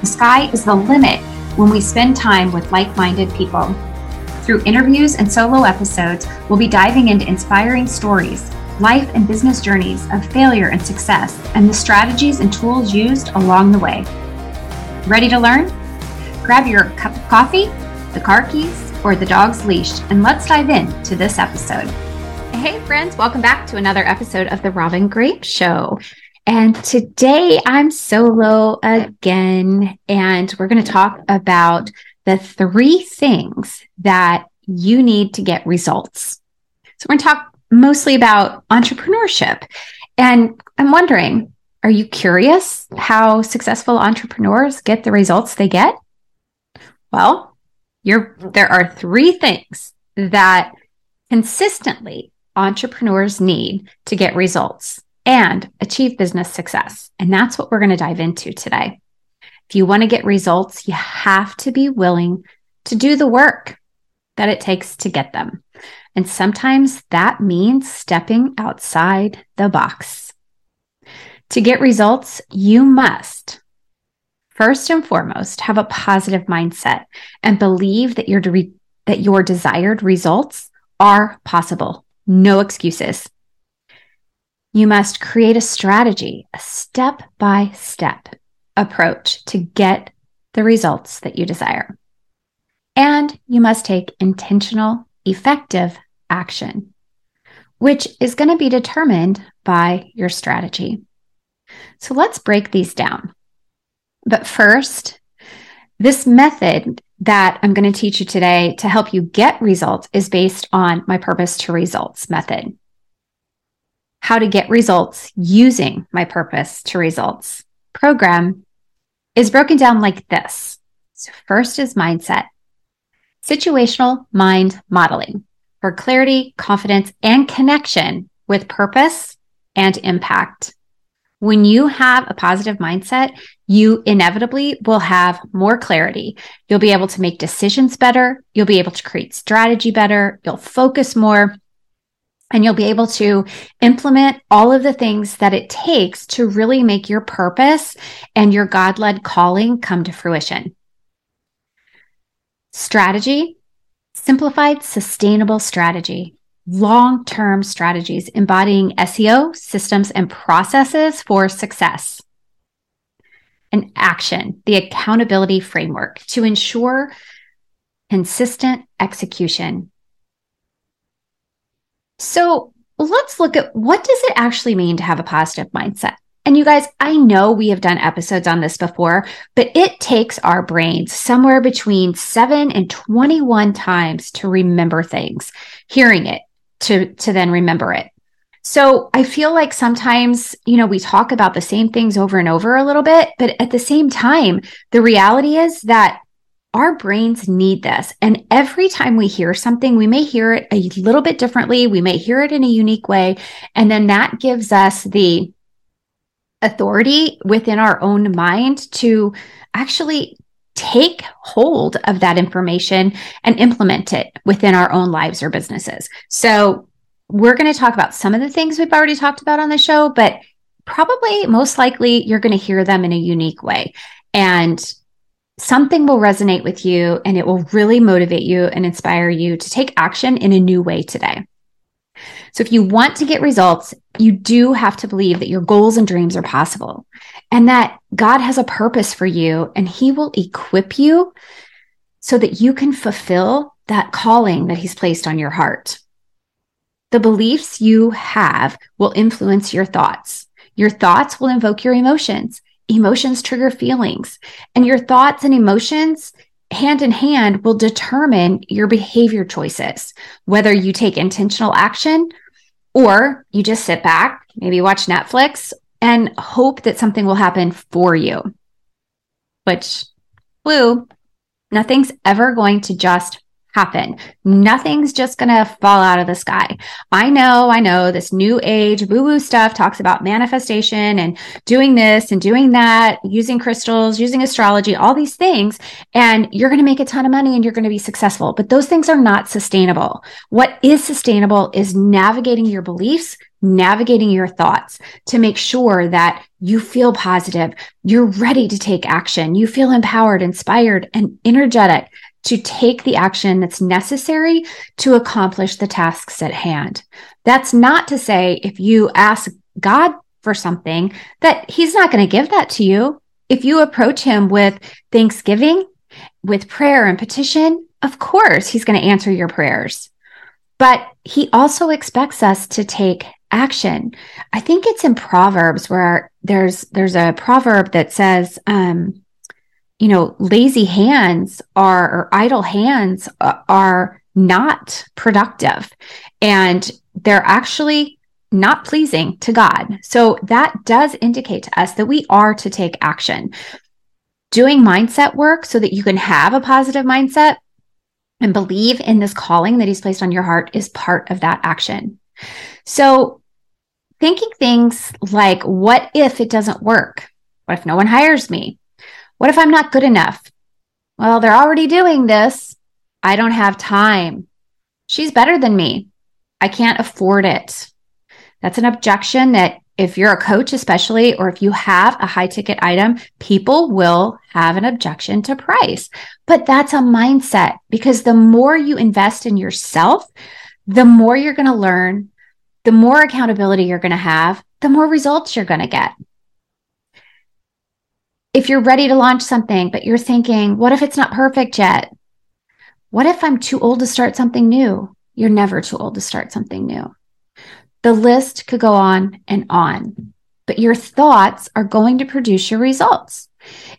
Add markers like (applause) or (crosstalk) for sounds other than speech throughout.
The sky is the limit when we spend time with like minded people. Through interviews and solo episodes, we'll be diving into inspiring stories, life and business journeys of failure and success, and the strategies and tools used along the way. Ready to learn? Grab your cup of coffee, the car keys, or the dog's leash, and let's dive in to this episode. Hey, friends, welcome back to another episode of The Robin Graham Show. And today I'm solo again, and we're going to talk about the three things that you need to get results. So we're going to talk mostly about entrepreneurship. And I'm wondering, are you curious how successful entrepreneurs get the results they get? Well, you're, there are three things that consistently entrepreneurs need to get results and achieve business success. And that's what we're going to dive into today. If you want to get results, you have to be willing to do the work that it takes to get them. And sometimes that means stepping outside the box. To get results, you must first and foremost have a positive mindset and believe that your de- that your desired results are possible. No excuses. You must create a strategy, a step by step approach to get the results that you desire. And you must take intentional, effective action, which is going to be determined by your strategy. So let's break these down. But first, this method that I'm going to teach you today to help you get results is based on my purpose to results method how to get results using my purpose to results program is broken down like this. So, first is mindset, situational mind modeling for clarity, confidence, and connection with purpose and impact. When you have a positive mindset, you inevitably will have more clarity. You'll be able to make decisions better. You'll be able to create strategy better. You'll focus more and you'll be able to implement all of the things that it takes to really make your purpose and your God led calling come to fruition. Strategy, simplified, sustainable strategy, long term strategies embodying SEO systems and processes for success. And action, the accountability framework to ensure consistent execution so let's look at what does it actually mean to have a positive mindset? And you guys, I know we have done episodes on this before, but it takes our brains somewhere between seven and 21 times to remember things, hearing it to, to then remember it. So I feel like sometimes, you know, we talk about the same things over and over a little bit, but at the same time, the reality is that our brains need this. And every time we hear something, we may hear it a little bit differently. We may hear it in a unique way. And then that gives us the authority within our own mind to actually take hold of that information and implement it within our own lives or businesses. So we're going to talk about some of the things we've already talked about on the show, but probably most likely you're going to hear them in a unique way. And something will resonate with you and it will really motivate you and inspire you to take action in a new way today. So, if you want to get results, you do have to believe that your goals and dreams are possible and that God has a purpose for you and He will equip you so that you can fulfill that calling that He's placed on your heart. The beliefs you have will influence your thoughts. Your thoughts will invoke your emotions emotions trigger feelings, and your thoughts and emotions hand in hand will determine your behavior choices, whether you take intentional action or you just sit back, maybe watch Netflix and hope that something will happen for you, which Clue, nothing's ever going to just happen. Nothing's just going to fall out of the sky. I know, I know this new age woo woo stuff talks about manifestation and doing this and doing that, using crystals, using astrology, all these things. And you're going to make a ton of money and you're going to be successful. But those things are not sustainable. What is sustainable is navigating your beliefs, navigating your thoughts to make sure that you feel positive, you're ready to take action, you feel empowered, inspired, and energetic to take the action that's necessary to accomplish the tasks at hand. That's not to say if you ask God for something that he's not going to give that to you. If you approach him with thanksgiving, with prayer and petition, of course he's going to answer your prayers. But he also expects us to take action. I think it's in Proverbs where there's there's a proverb that says um you know, lazy hands are, or idle hands uh, are not productive and they're actually not pleasing to God. So that does indicate to us that we are to take action. Doing mindset work so that you can have a positive mindset and believe in this calling that He's placed on your heart is part of that action. So thinking things like, what if it doesn't work? What if no one hires me? What if I'm not good enough? Well, they're already doing this. I don't have time. She's better than me. I can't afford it. That's an objection that if you're a coach, especially, or if you have a high ticket item, people will have an objection to price. But that's a mindset because the more you invest in yourself, the more you're going to learn, the more accountability you're going to have, the more results you're going to get if you're ready to launch something, but you're thinking, what if it's not perfect yet? What if I'm too old to start something new? You're never too old to start something new. The list could go on and on, but your thoughts are going to produce your results.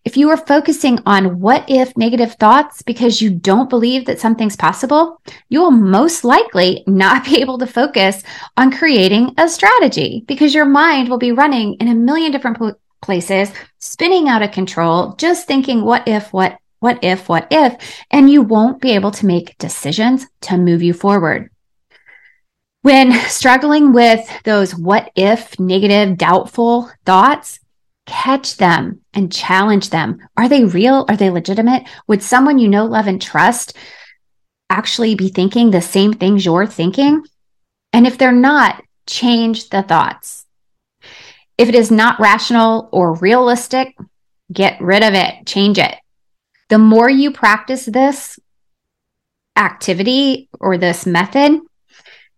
If you are focusing on what if negative thoughts because you don't believe that something's possible, you will most likely not be able to focus on creating a strategy because your mind will be running in a million different places, spinning out of control, just thinking, what if, what, what if, what if, and you won't be able to make decisions to move you forward. When struggling with those what if negative, doubtful thoughts, catch them and challenge them. Are they real? Are they legitimate? Would someone you know, love, and trust actually be thinking the same things you're thinking? And if they're not, change the thoughts. If it is not rational or realistic, get rid of it, change it. The more you practice this activity or this method,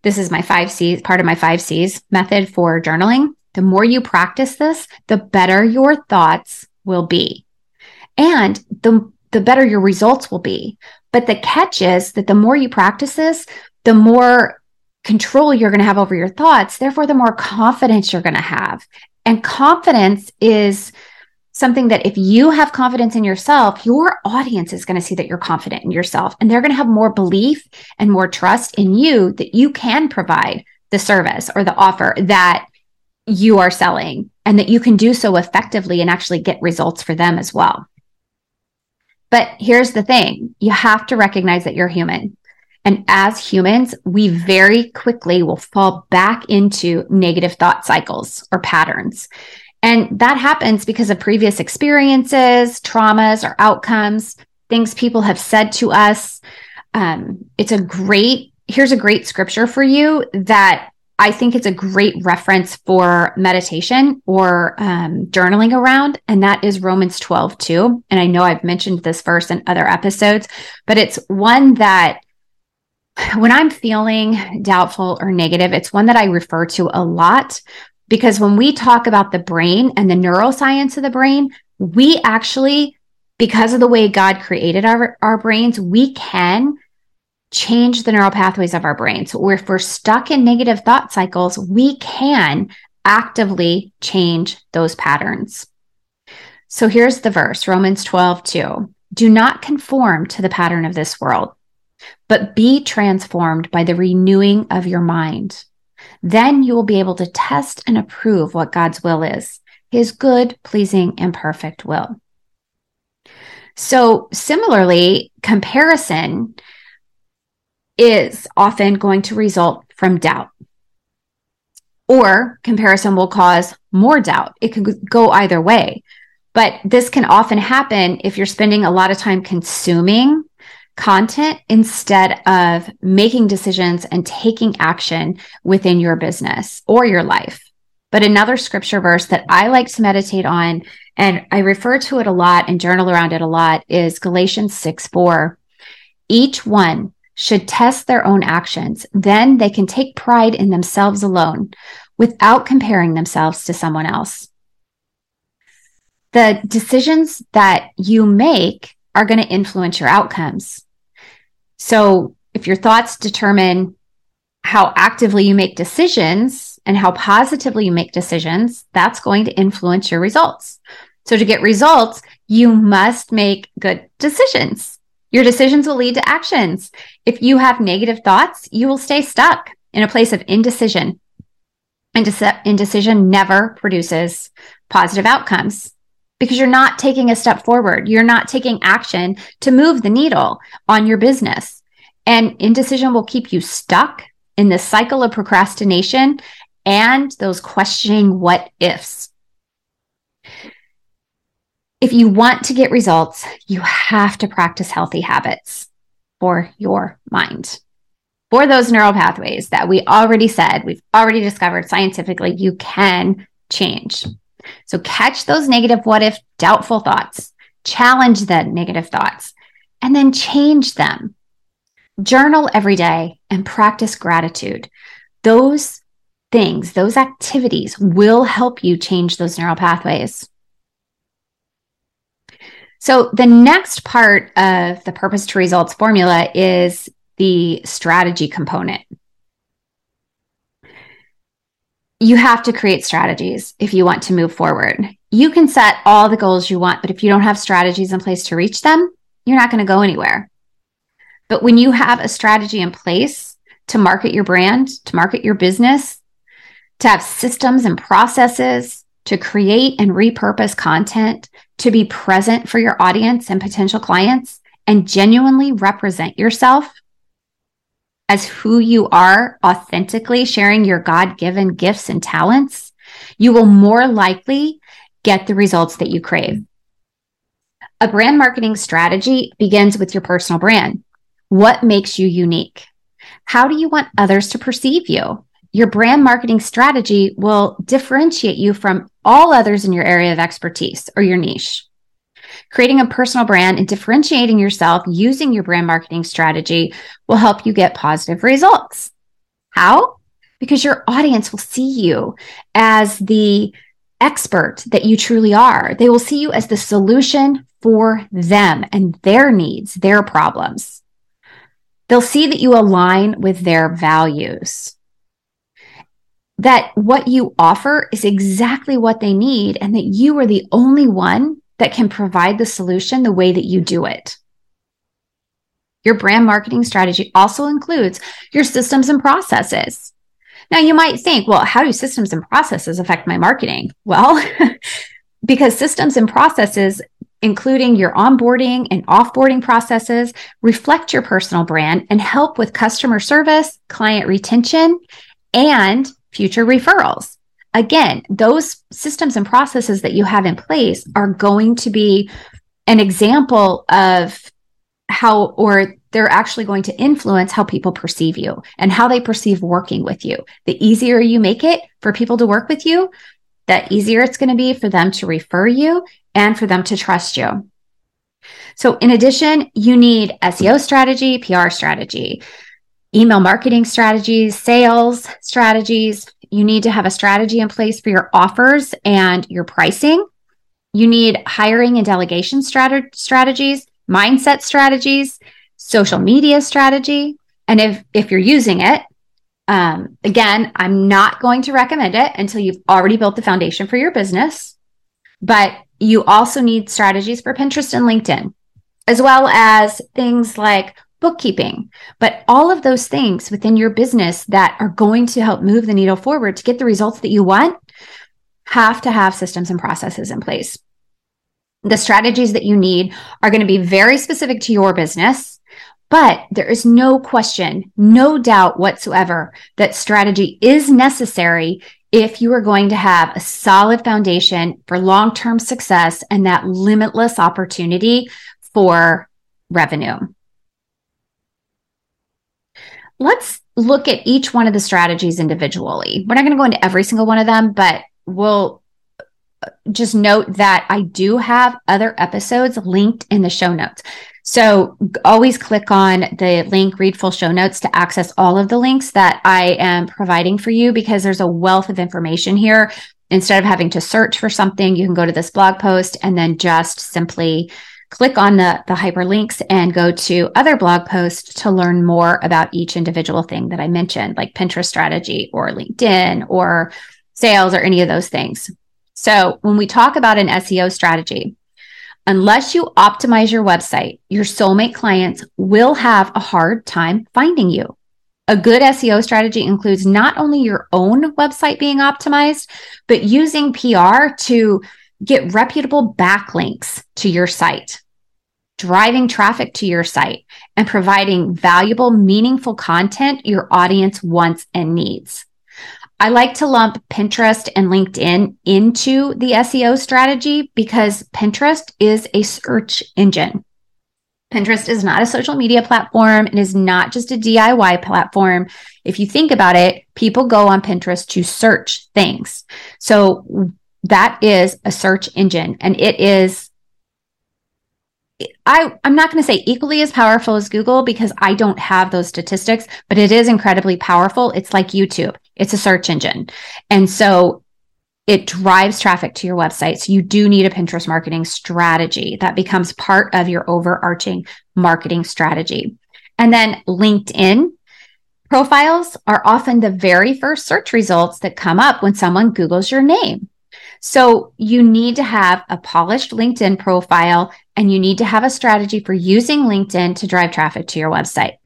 this is my five C's, part of my five C's method for journaling. The more you practice this, the better your thoughts will be. And the, the better your results will be. But the catch is that the more you practice this, the more control you're going to have over your thoughts. Therefore, the more confidence you're going to have. And confidence is something that if you have confidence in yourself, your audience is going to see that you're confident in yourself and they're going to have more belief and more trust in you that you can provide the service or the offer that you are selling and that you can do so effectively and actually get results for them as well. But here's the thing you have to recognize that you're human. And as humans, we very quickly will fall back into negative thought cycles or patterns. And that happens because of previous experiences, traumas, or outcomes, things people have said to us. Um, it's a great, here's a great scripture for you that I think it's a great reference for meditation or um, journaling around, and that is Romans 12, 2. And I know I've mentioned this verse in other episodes, but it's one that when I'm feeling doubtful or negative, it's one that I refer to a lot because when we talk about the brain and the neuroscience of the brain, we actually, because of the way God created our, our brains, we can change the neural pathways of our brains. So if we're stuck in negative thought cycles, we can actively change those patterns. So here's the verse Romans 12, 2. Do not conform to the pattern of this world but be transformed by the renewing of your mind. Then you will be able to test and approve what God's will is, his good, pleasing, and perfect will. So, similarly, comparison is often going to result from doubt. Or comparison will cause more doubt. It could go either way. But this can often happen if you're spending a lot of time consuming content instead of making decisions and taking action within your business or your life. But another scripture verse that I like to meditate on, and I refer to it a lot and journal around it a lot, is Galatians 6 4. Each one should test their own actions. Then they can take pride in themselves alone without comparing themselves to someone else. The decisions that you make are going to influence your outcomes. So if your thoughts determine how actively you make decisions and how positively you make decisions, that's going to influence your results. So to get results, you must make good decisions. Your decisions will lead to actions. If you have negative thoughts, you will stay stuck in a place of indecision. Indecision never produces positive outcomes because you're not taking a step forward. You're not taking action to move the needle on your business. And indecision will keep you stuck in this cycle of procrastination and those questioning what ifs. If you want to get results, you have to practice healthy habits for your mind. For those neural pathways that we already said, we've already discovered scientifically, you can change. So catch those negative, what if, doubtful thoughts, challenge the negative thoughts, and then change them. Journal every day and practice gratitude. Those things, those activities will help you change those neural pathways. So the next part of the purpose to results formula is the strategy component. You have to create strategies if you want to move forward. You can set all the goals you want, but if you don't have strategies in place to reach them, you're not going to go anywhere. But when you have a strategy in place to market your brand, to market your business, to have systems and processes, to create and repurpose content, to be present for your audience and potential clients and genuinely represent yourself as who you are, authentically sharing your God given gifts and talents, you will more likely get the results that you crave. A brand marketing strategy begins with your personal brand. What makes you unique? How do you want others to perceive you? Your brand marketing strategy will differentiate you from all others in your area of expertise or your niche. Creating a personal brand and differentiating yourself using your brand marketing strategy will help you get positive results. How? Because your audience will see you as the expert that you truly are. They will see you as the solution for them and their needs, their problems. They'll see that you align with their values that what you offer is exactly what they need and that you are the only one that can provide the solution the way that you do it. Your brand marketing strategy also includes your systems and processes. Now, you might think, well, how do systems and processes affect my marketing? Well, (laughs) because systems and processes, including your onboarding and offboarding processes, reflect your personal brand and help with customer service, client retention, and future referrals. Again, those systems and processes that you have in place are going to be an example of how, or they're actually going to influence how people perceive you and how they perceive working with you. The easier you make it for people to work with you, the easier it's going to be for them to refer you and for them to trust you. So, in addition, you need SEO strategy, PR strategy, email marketing strategies, sales strategies. You need to have a strategy in place for your offers and your pricing. You need hiring and delegation strat- strategies, mindset strategies, social media strategy. And if, if you're using it, um, again, I'm not going to recommend it until you've already built the foundation for your business. But you also need strategies for Pinterest and LinkedIn, as well as things like bookkeeping, but all of those things within your business that are going to help move the needle forward to get the results that you want have to have systems and processes in place. The strategies that you need are going to be very specific to your business, but there is no question, no doubt whatsoever that strategy is necessary if you are going to have a solid foundation for long term success and that limitless opportunity for revenue. Let's look at each one of the strategies individually. We're not going to go into every single one of them, but we'll uh, just note that I do have other episodes linked in the show notes. So always click on the link, read full show notes to access all of the links that I am providing for you because there's a wealth of information here. Instead of having to search for something, you can go to this blog post and then just simply click on the, the hyperlinks and go to other blog posts to learn more about each individual thing that I mentioned, like Pinterest strategy or LinkedIn or sales or any of those things. So when we talk about an SEO strategy, Unless you optimize your website, your soulmate clients will have a hard time finding you. A good SEO strategy includes not only your own website being optimized, but using PR to get reputable backlinks to your site, driving traffic to your site, and providing valuable, meaningful content your audience wants and needs. I like to lump Pinterest and LinkedIn into the SEO strategy because Pinterest is a search engine. Pinterest is not a social media platform. It is not just a DIY platform. If you think about it, people go on Pinterest to search things. So that is a search engine and it is I, I'm not going to say equally as powerful as Google because I don't have those statistics, but it is incredibly powerful. It's like YouTube. It's a search engine. And so it drives traffic to your website. So you do need a Pinterest marketing strategy that becomes part of your overarching marketing strategy. And then LinkedIn profiles are often the very first search results that come up when someone Googles your name. So you need to have a polished LinkedIn profile and you need to have a strategy for using LinkedIn to drive traffic to your website.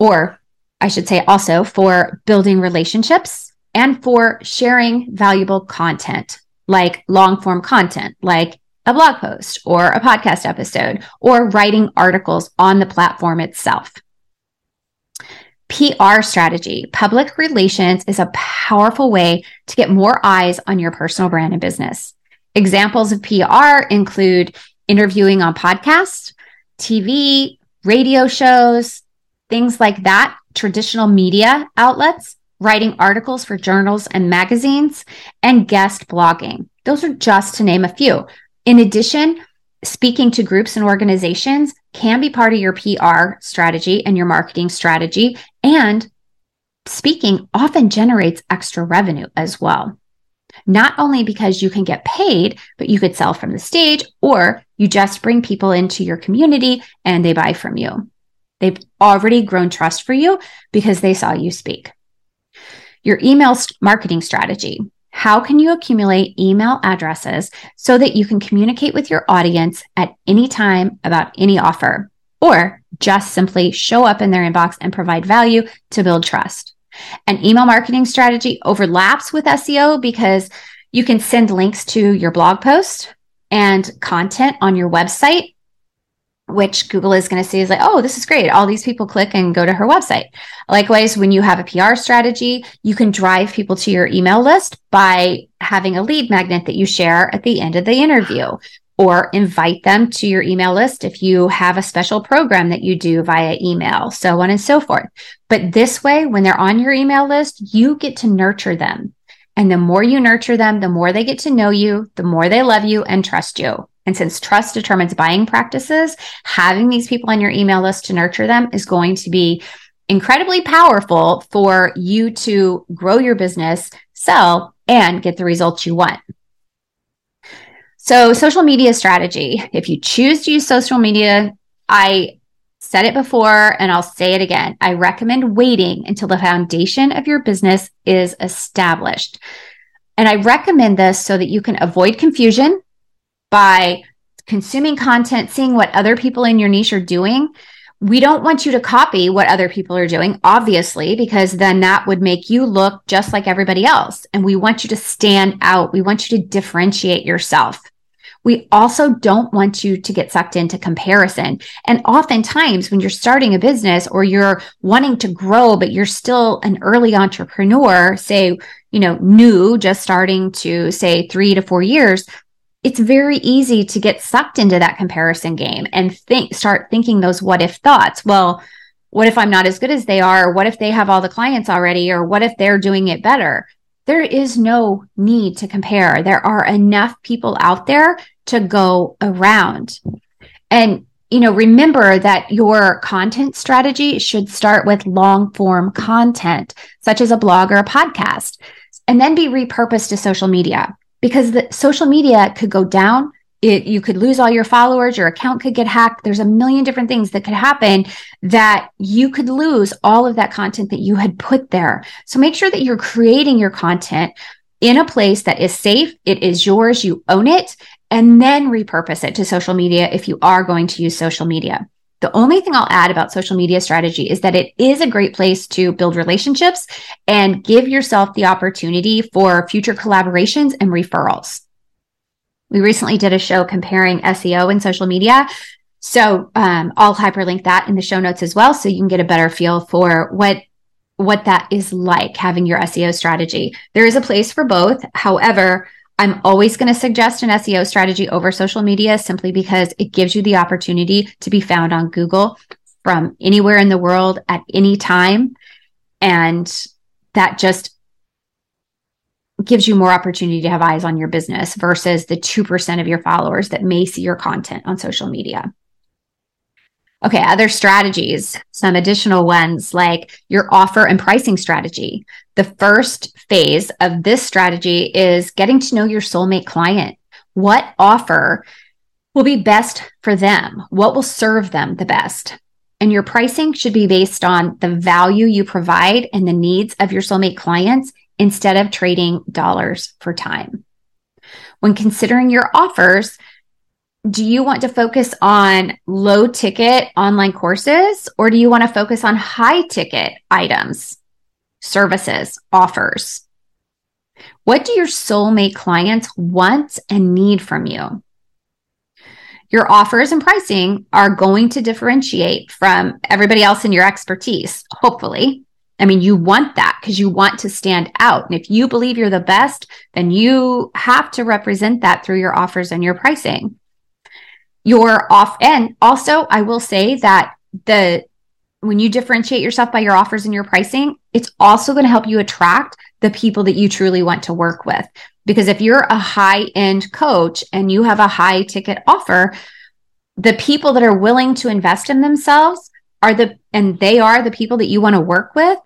Or I should say also for building relationships and for sharing valuable content like long form content, like a blog post or a podcast episode or writing articles on the platform itself. PR strategy, public relations is a powerful way to get more eyes on your personal brand and business. Examples of PR include interviewing on podcasts, TV, radio shows, things like that, traditional media outlets, writing articles for journals and magazines, and guest blogging. Those are just to name a few. In addition, speaking to groups and organizations can be part of your PR strategy and your marketing strategy. And speaking often generates extra revenue as well. Not only because you can get paid, but you could sell from the stage or you just bring people into your community and they buy from you. They've already grown trust for you because they saw you speak. Your email marketing strategy. How can you accumulate email addresses so that you can communicate with your audience at any time about any offer or just simply show up in their inbox and provide value to build trust? An email marketing strategy overlaps with SEO because you can send links to your blog post and content on your website which Google is going to see is like, oh, this is great. All these people click and go to her website. Likewise, when you have a PR strategy, you can drive people to your email list by having a lead magnet that you share at the end of the interview or invite them to your email list if you have a special program that you do via email, so on and so forth. But this way, when they're on your email list, you get to nurture them. And the more you nurture them, the more they get to know you, the more they love you and trust you. And since trust determines buying practices, having these people on your email list to nurture them is going to be incredibly powerful for you to grow your business, sell, and get the results you want. So, social media strategy. If you choose to use social media, I said it before and I'll say it again. I recommend waiting until the foundation of your business is established. And I recommend this so that you can avoid confusion by consuming content, seeing what other people in your niche are doing we don't want you to copy what other people are doing, obviously, because then that would make you look just like everybody else. And we want you to stand out. We want you to differentiate yourself. We also don't want you to get sucked into comparison. And oftentimes, when you're starting a business or you're wanting to grow, but you're still an early entrepreneur, say, you know, new, just starting to say three to four years, it's very easy to get sucked into that comparison game and think start thinking those what if thoughts. Well what if i'm not as good as they are? What if they have all the clients already? Or what if they're doing it better? There is no need to compare. There are enough people out there to go around. And you know remember that your content strategy should start with long form content such as a blog or a podcast and then be repurposed to social media because the social media could go down. It, you could lose all your followers, your account could get hacked. There's a million different things that could happen that you could lose all of that content that you had put there. So make sure that you're creating your content in a place that is safe. It is yours. You own it and then repurpose it to social media if you are going to use social media. The only thing I'll add about social media strategy is that it is a great place to build relationships and give yourself the opportunity for future collaborations and referrals. We recently did a show comparing SEO and social media. So um, I'll hyperlink that in the show notes as well, so you can get a better feel for what what that is like having your SEO strategy. There is a place for both. However, I'm always going to suggest an SEO strategy over social media simply because it gives you the opportunity to be found on Google from anywhere in the world at any time. And that just gives you more opportunity to have eyes on your business versus the 2% of your followers that may see your content on social media. Okay, other strategies, some additional ones like your offer and pricing strategy. The first phase of this strategy is getting to know your soulmate client. What offer will be best for them? What will serve them the best? And your pricing should be based on the value you provide and the needs of your soulmate clients instead of trading dollars for time. When considering your offers, do you want to focus on low ticket online courses or do you want to focus on high ticket items, services, offers? What do your soulmate clients want and need from you? Your offers and pricing are going to differentiate from everybody else in your expertise, hopefully. I mean, you want that because you want to stand out. And if you believe you're the best, then you have to represent that through your offers and your pricing your off and also i will say that the when you differentiate yourself by your offers and your pricing it's also going to help you attract the people that you truly want to work with. Because if you're a high end coach and you have a high ticket offer the people that are willing to invest in themselves are the and they are the people that you want to work with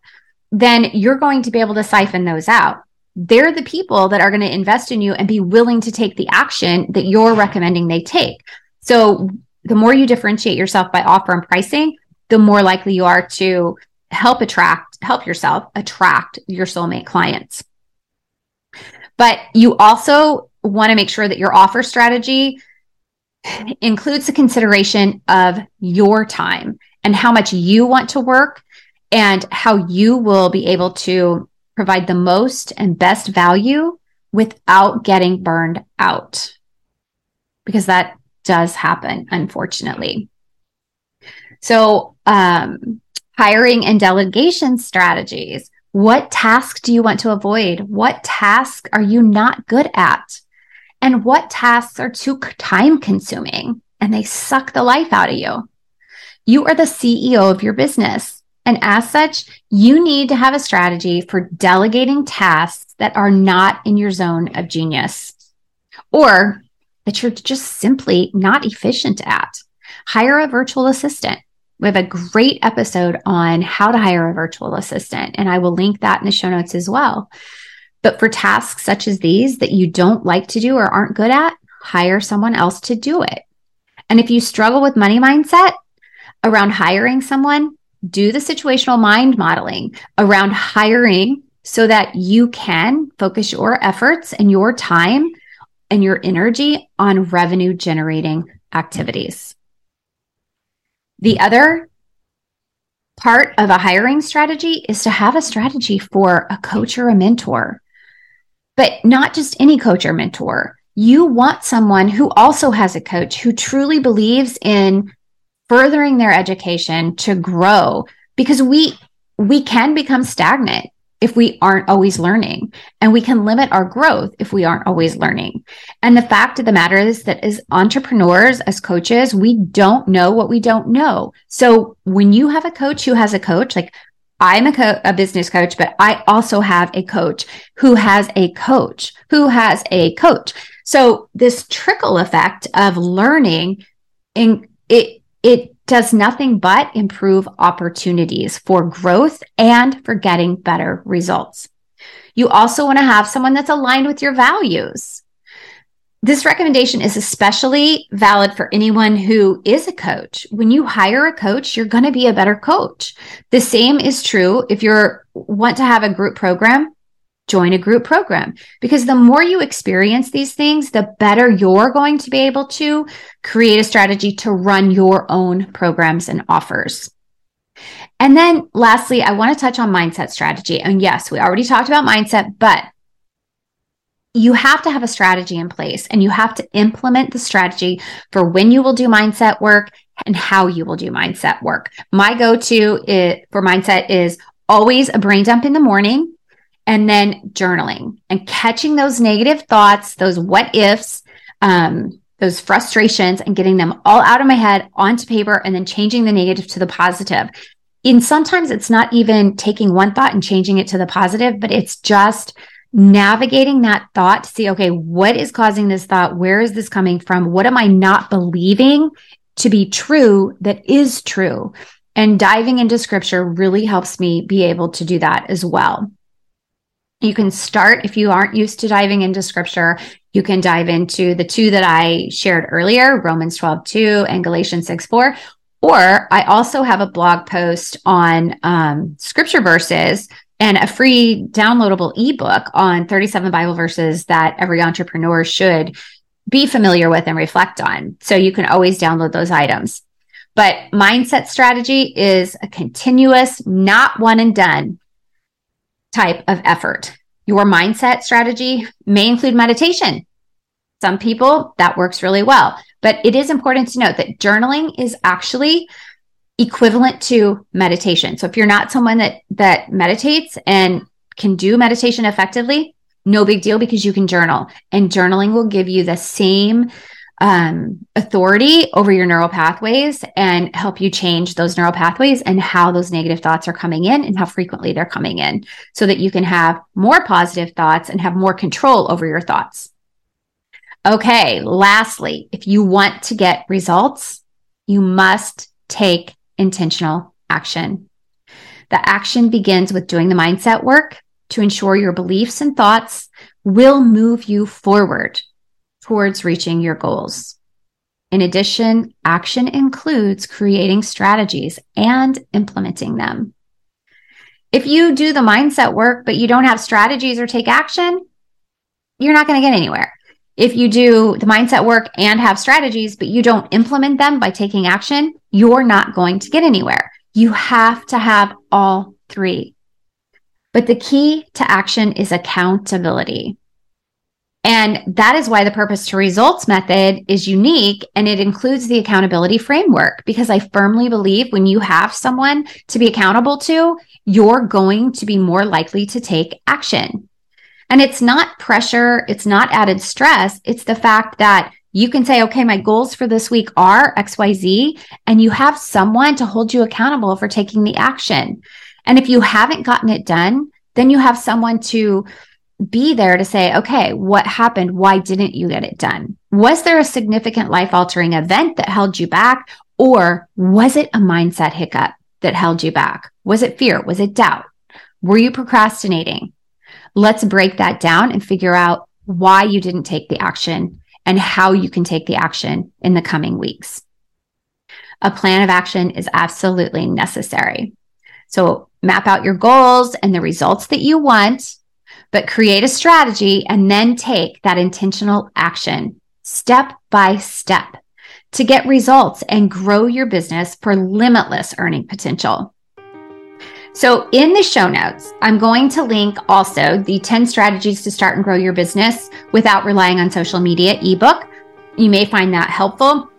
then you're going to be able to siphon those out. They're the people that are going to invest in you and be willing to take the action that you're recommending they take so the more you differentiate yourself by offer and pricing, the more likely you are to help attract, help yourself attract your soulmate clients. But you also want to make sure that your offer strategy includes the consideration of your time and how much you want to work and how you will be able to provide the most and best value without getting burned out. Because that does happen, unfortunately. So, um, hiring and delegation strategies. What tasks do you want to avoid? What tasks are you not good at? And what tasks are too time consuming and they suck the life out of you? You are the CEO of your business. And as such, you need to have a strategy for delegating tasks that are not in your zone of genius. Or that you're just simply not efficient at. Hire a virtual assistant. We have a great episode on how to hire a virtual assistant, and I will link that in the show notes as well. But for tasks such as these that you don't like to do or aren't good at, hire someone else to do it. And if you struggle with money mindset around hiring someone, do the situational mind modeling around hiring so that you can focus your efforts and your time and your energy on revenue generating activities. The other Part of a hiring strategy is to have a strategy for a coach or a mentor, but not just any coach or mentor. You want someone who also has a coach who truly believes in furthering their education to grow because we we can become stagnant if we aren't always learning and we can limit our growth if we aren't always learning. And the fact of the matter is that as entrepreneurs, as coaches, we don't know what we don't know. So when you have a coach who has a coach, like I'm a, co- a business coach, but I also have a coach who has a coach who has a coach. So this trickle effect of learning and it, it does nothing but improve opportunities for growth and for getting better results. You also want to have someone that's aligned with your values. This recommendation is especially valid for anyone who is a coach. When you hire a coach, you're going to be a better coach. The same is true if you want to have a group program join a group program because the more you experience these things, the better you're going to be able to create a strategy to run your own programs and offers. And then lastly, I want to touch on mindset strategy. And yes, we already talked about mindset, but you have to have a strategy in place and you have to implement the strategy for when you will do mindset work and how you will do mindset work. My go to for mindset is always a brain dump in the morning and then journaling and catching those negative thoughts, those what ifs, um, those frustrations, and getting them all out of my head onto paper and then changing the negative to the positive. And sometimes it's not even taking one thought and changing it to the positive, but it's just navigating that thought to see, okay, what is causing this thought? Where is this coming from? What am I not believing to be true that is true? And diving into scripture really helps me be able to do that as well. You can start if you aren't used to diving into scripture. You can dive into the two that I shared earlier, Romans 12, 2 and Galatians 6, 4. Or I also have a blog post on um, scripture verses and a free downloadable ebook on 37 Bible verses that every entrepreneur should be familiar with and reflect on. So you can always download those items. But mindset strategy is a continuous, not one and done type of effort. Your mindset strategy may include meditation. Some people that works really well, but it is important to note that journaling is actually equivalent to meditation. So if you're not someone that that meditates and can do meditation effectively, no big deal because you can journal and journaling will give you the same um, authority over your neural pathways and help you change those neural pathways and how those negative thoughts are coming in and how frequently they're coming in so that you can have more positive thoughts and have more control over your thoughts. Okay, lastly, if you want to get results, you must take intentional action. The action begins with doing the mindset work to ensure your beliefs and thoughts will move you forward towards reaching your goals. In addition, action includes creating strategies and implementing them. If you do the mindset work, but you don't have strategies or take action, you're not going to get anywhere. If you do the mindset work and have strategies, but you don't implement them by taking action, you're not going to get anywhere. You have to have all three. But the key to action is accountability. And that is why the purpose to results method is unique and it includes the accountability framework because I firmly believe when you have someone to be accountable to, you're going to be more likely to take action. And it's not pressure, it's not added stress, it's the fact that you can say, okay, my goals for this week are XYZ, and you have someone to hold you accountable for taking the action. And if you haven't gotten it done, then you have someone to be there to say, okay, what happened? Why didn't you get it done? Was there a significant life altering event that held you back? Or was it a mindset hiccup that held you back? Was it fear? Was it doubt? Were you procrastinating? Let's break that down and figure out why you didn't take the action and how you can take the action in the coming weeks. A plan of action is absolutely necessary. So map out your goals and the results that you want but create a strategy and then take that intentional action step by step to get results and grow your business for limitless earning potential. So, in the show notes, I'm going to link also the 10 strategies to start and grow your business without relying on social media ebook. You may find that helpful.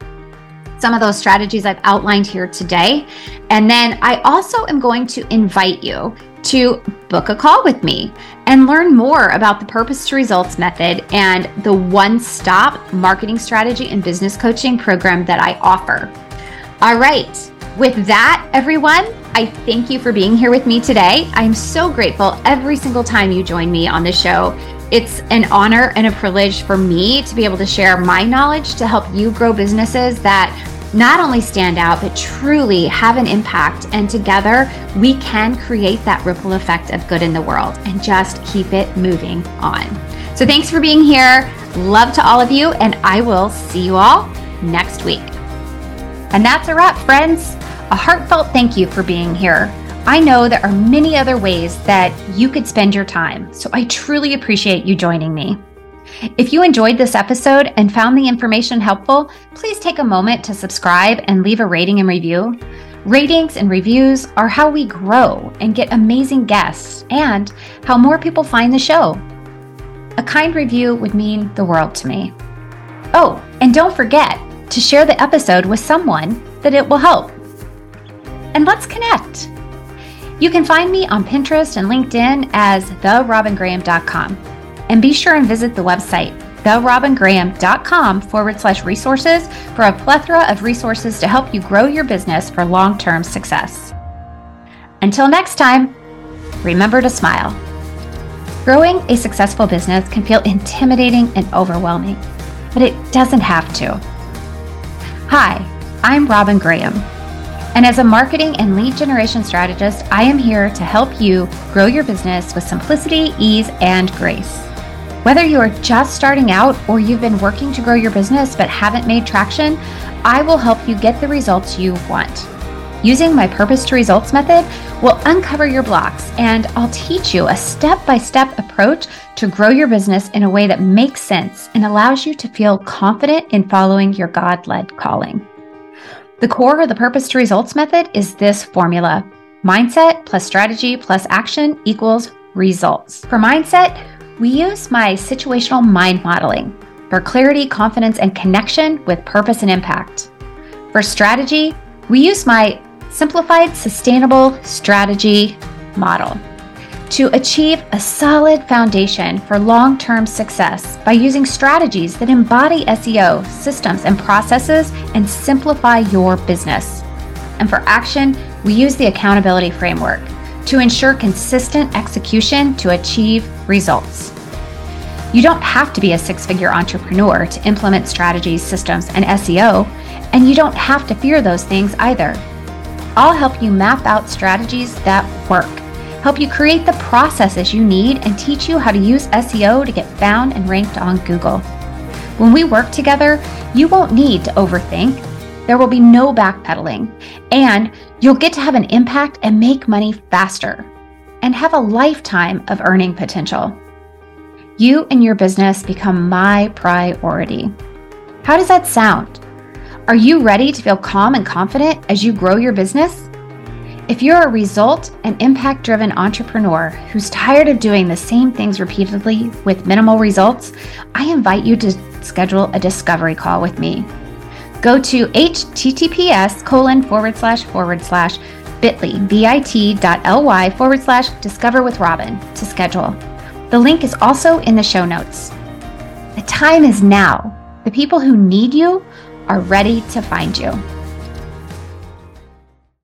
Some of those strategies I've outlined here today. And then I also am going to invite you to book a call with me and learn more about the Purpose to Results method and the one stop marketing strategy and business coaching program that I offer. All right. With that, everyone, I thank you for being here with me today. I'm so grateful every single time you join me on the show. It's an honor and a privilege for me to be able to share my knowledge to help you grow businesses that not only stand out, but truly have an impact. And together, we can create that ripple effect of good in the world and just keep it moving on. So, thanks for being here. Love to all of you, and I will see you all next week. And that's a wrap, friends. A heartfelt thank you for being here. I know there are many other ways that you could spend your time, so I truly appreciate you joining me. If you enjoyed this episode and found the information helpful, please take a moment to subscribe and leave a rating and review. Ratings and reviews are how we grow and get amazing guests and how more people find the show. A kind review would mean the world to me. Oh, and don't forget to share the episode with someone that it will help and let's connect. You can find me on Pinterest and LinkedIn as therobingraham.com. And be sure and visit the website, therobingraham.com forward slash resources for a plethora of resources to help you grow your business for long term success. Until next time, remember to smile. Growing a successful business can feel intimidating and overwhelming, but it doesn't have to. Hi, I'm Robin Graham and as a marketing and lead generation strategist, I am here to help you grow your business with simplicity, ease, and grace. Whether you are just starting out or you've been working to grow your business but haven't made traction, I will help you get the results you want. Using my Purpose to Results method will uncover your blocks and I'll teach you a step by step approach to grow your business in a way that makes sense and allows you to feel confident in following your God led calling. The core of the purpose to results method is this formula mindset plus strategy plus action equals results. For mindset, we use my situational mind modeling for clarity, confidence, and connection with purpose and impact. For strategy, we use my simplified sustainable strategy model to achieve a solid foundation for long term success by using strategies that embody SEO, systems, and processes and simplify your business. And for action, we use the accountability framework to ensure consistent execution to achieve results. You don't have to be a six figure entrepreneur to implement strategies, systems, and SEO, and you don't have to fear those things either. I'll help you map out strategies that work help you create the processes you need, and teach you how to use SEO to get found and ranked on Google. When we work together, you won't need to overthink. There will be no backpedaling, and you'll get to have an impact and make money faster and have a lifetime of earning potential. You and your business become my priority. How does that sound? Are you ready to feel calm and confident as you grow your business? If you're a result and impact driven entrepreneur who's tired of doing the same things repeatedly with minimal results, I invite you to schedule a discovery call with me. Go to https colon forward slash forward slash bit.ly bit.ly forward slash discover with Robin to schedule. The link is also in the show notes. The time is now. The people who need you are ready to find you.